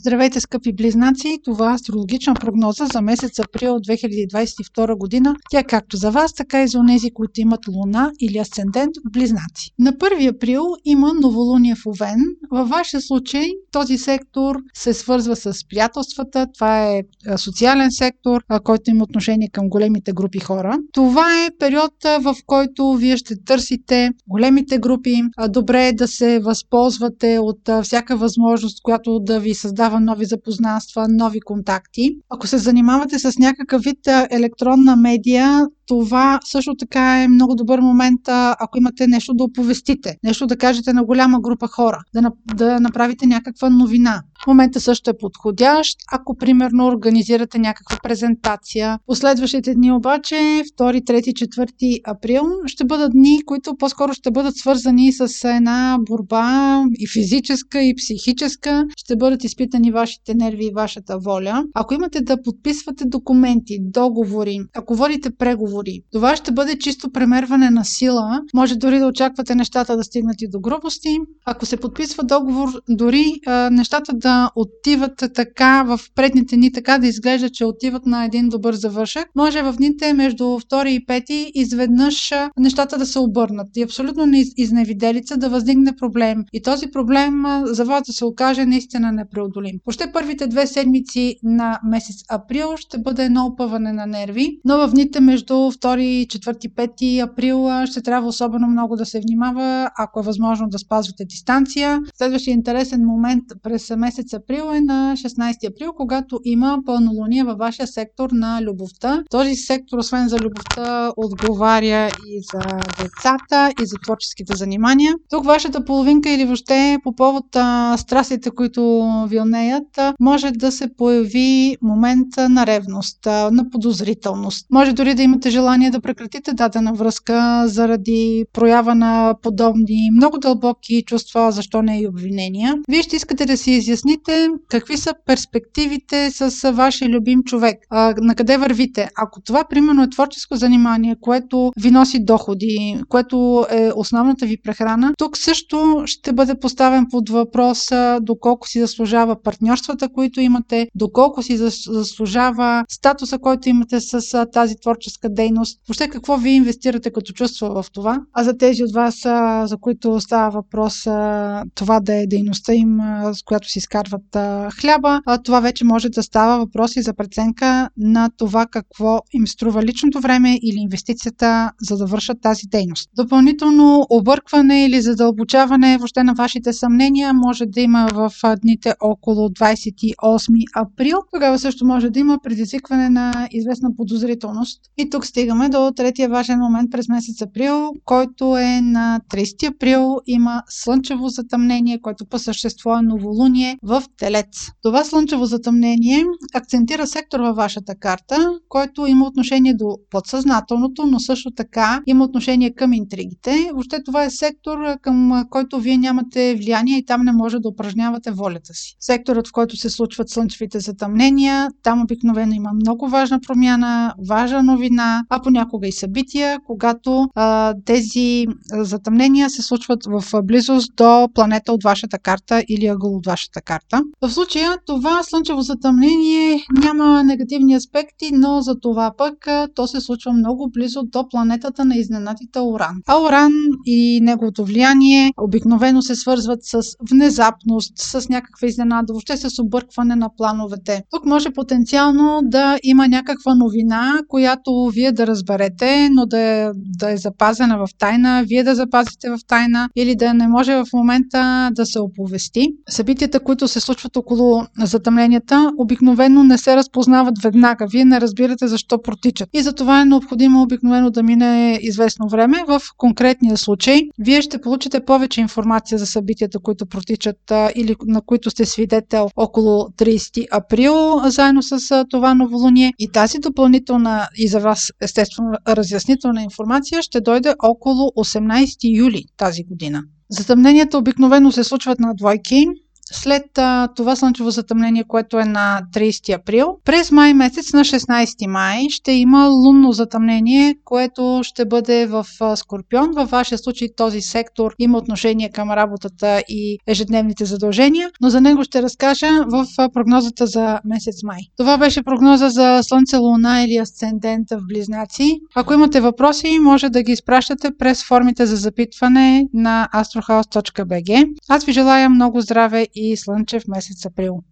Здравейте, скъпи близнаци! Това е астрологична прогноза за месец април 2022 година. Тя както за вас, така и за онези, които имат луна или асцендент в близнаци. На 1 април има новолуние в Овен. Във вашия случай този сектор се свързва с приятелствата. Това е социален сектор, който има отношение към големите групи хора. Това е период, в който вие ще търсите големите групи. Добре е да се възползвате от всяка възможност, която да ви създава създава нови запознанства, нови контакти. Ако се занимавате с някакъв вид електронна медия, това също така е много добър момент, ако имате нещо да оповестите, нещо да кажете на голяма група хора, да, да направите някаква новина. Момента също е подходящ, ако примерно организирате някаква презентация. Последващите дни обаче, 2, 3, 4 април, ще бъдат дни, които по-скоро ще бъдат свързани с една борба и физическа, и психическа. Ще бъдат изпитани вашите нерви и вашата воля. Ако имате да подписвате документи, договори, ако водите преговори, преговори. Това ще бъде чисто премерване на сила. Може дори да очаквате нещата да стигнат и до грубости. Ако се подписва договор, дори а, нещата да отиват така в предните ни, така да изглежда, че отиват на един добър завършък, може в дните между 2 и 5 изведнъж нещата да се обърнат и абсолютно не изневиделица да възникне проблем. И този проблем за вас да се окаже наистина непреодолим. Още първите две седмици на месец април ще бъде едно опъване на нерви, но в дните между 2, 4, 5 април ще трябва особено много да се внимава, ако е възможно да спазвате дистанция. Следващия интересен момент през месец април е на 16 април, когато има пълнолуние във вашия сектор на любовта. Този сектор, освен за любовта, отговаря и за децата, и за творческите занимания. Тук вашата половинка или въобще по повод а, страстите, които вилнеят, може да се появи момент на ревност, на подозрителност. Може дори да имате желание да прекратите дадена връзка заради проява на подобни много дълбоки чувства, защо не и обвинения. Вие ще искате да си изясните какви са перспективите с вашия любим човек, а, на къде вървите. Ако това, примерно, е творческо занимание, което ви носи доходи, което е основната ви прехрана, тук също ще бъде поставен под въпрос доколко си заслужава партньорствата, които имате, доколко си заслужава статуса, който имате с тази творческа дейност. Въобще какво вие инвестирате като чувство в това? А за тези от вас, за които става въпрос това да е дейността им, с която си изкарват хляба, това вече може да става въпрос и за преценка на това какво им струва личното време или инвестицията, за да вършат тази дейност. Допълнително объркване или задълбочаване въобще на вашите съмнения може да има в дните около 28 април. Тогава също може да има предизвикване на известна подозрителност. И тук стигаме до третия важен момент през месец април, който е на 30 април. Има слънчево затъмнение, което по същество е новолуние в Телец. Това слънчево затъмнение акцентира сектор във вашата карта, който има отношение до подсъзнателното, но също така има отношение към интригите. Въобще това е сектор, към който вие нямате влияние и там не може да упражнявате волята си. Секторът, в който се случват слънчевите затъмнения, там обикновено има много важна промяна, важна новина, а понякога и събития, когато а, тези затъмнения се случват в близост до планета от вашата карта или ъгъл от вашата карта. В случая това слънчево затъмнение няма негативни аспекти, но за това пък то се случва много близо до планетата на изненадите Оран. А Оран и неговото влияние обикновено се свързват с внезапност, с някаква изненада, въобще с объркване на плановете. Тук може потенциално да има някаква новина, която вие да разберете, но да е, да е запазена в тайна, вие да запазите в тайна или да не може в момента да се оповести. Събитията, които се случват около затъмленията, обикновено не се разпознават веднага. Вие не разбирате защо протичат. И за това е необходимо обикновено да мине известно време. В конкретния случай, вие ще получите повече информация за събитията, които протичат или на които сте свидетел около 30 април, заедно с това новолуние. И тази допълнителна и за вас естествено разяснителна информация ще дойде около 18 юли тази година. Затъмненията обикновено се случват на двойки, след а, това слънчево затъмнение, което е на 30 април. През май месец на 16 май ще има лунно затъмнение, което ще бъде в а, Скорпион. Във вашия случай този сектор има отношение към работата и ежедневните задължения, но за него ще разкажа в а, прогнозата за месец май. Това беше прогноза за Слънце, Луна или Асцендента в Близнаци. Ако имате въпроси, може да ги изпращате през формите за запитване на astrohouse.bg. Аз ви желая много здраве и слънчев месец април.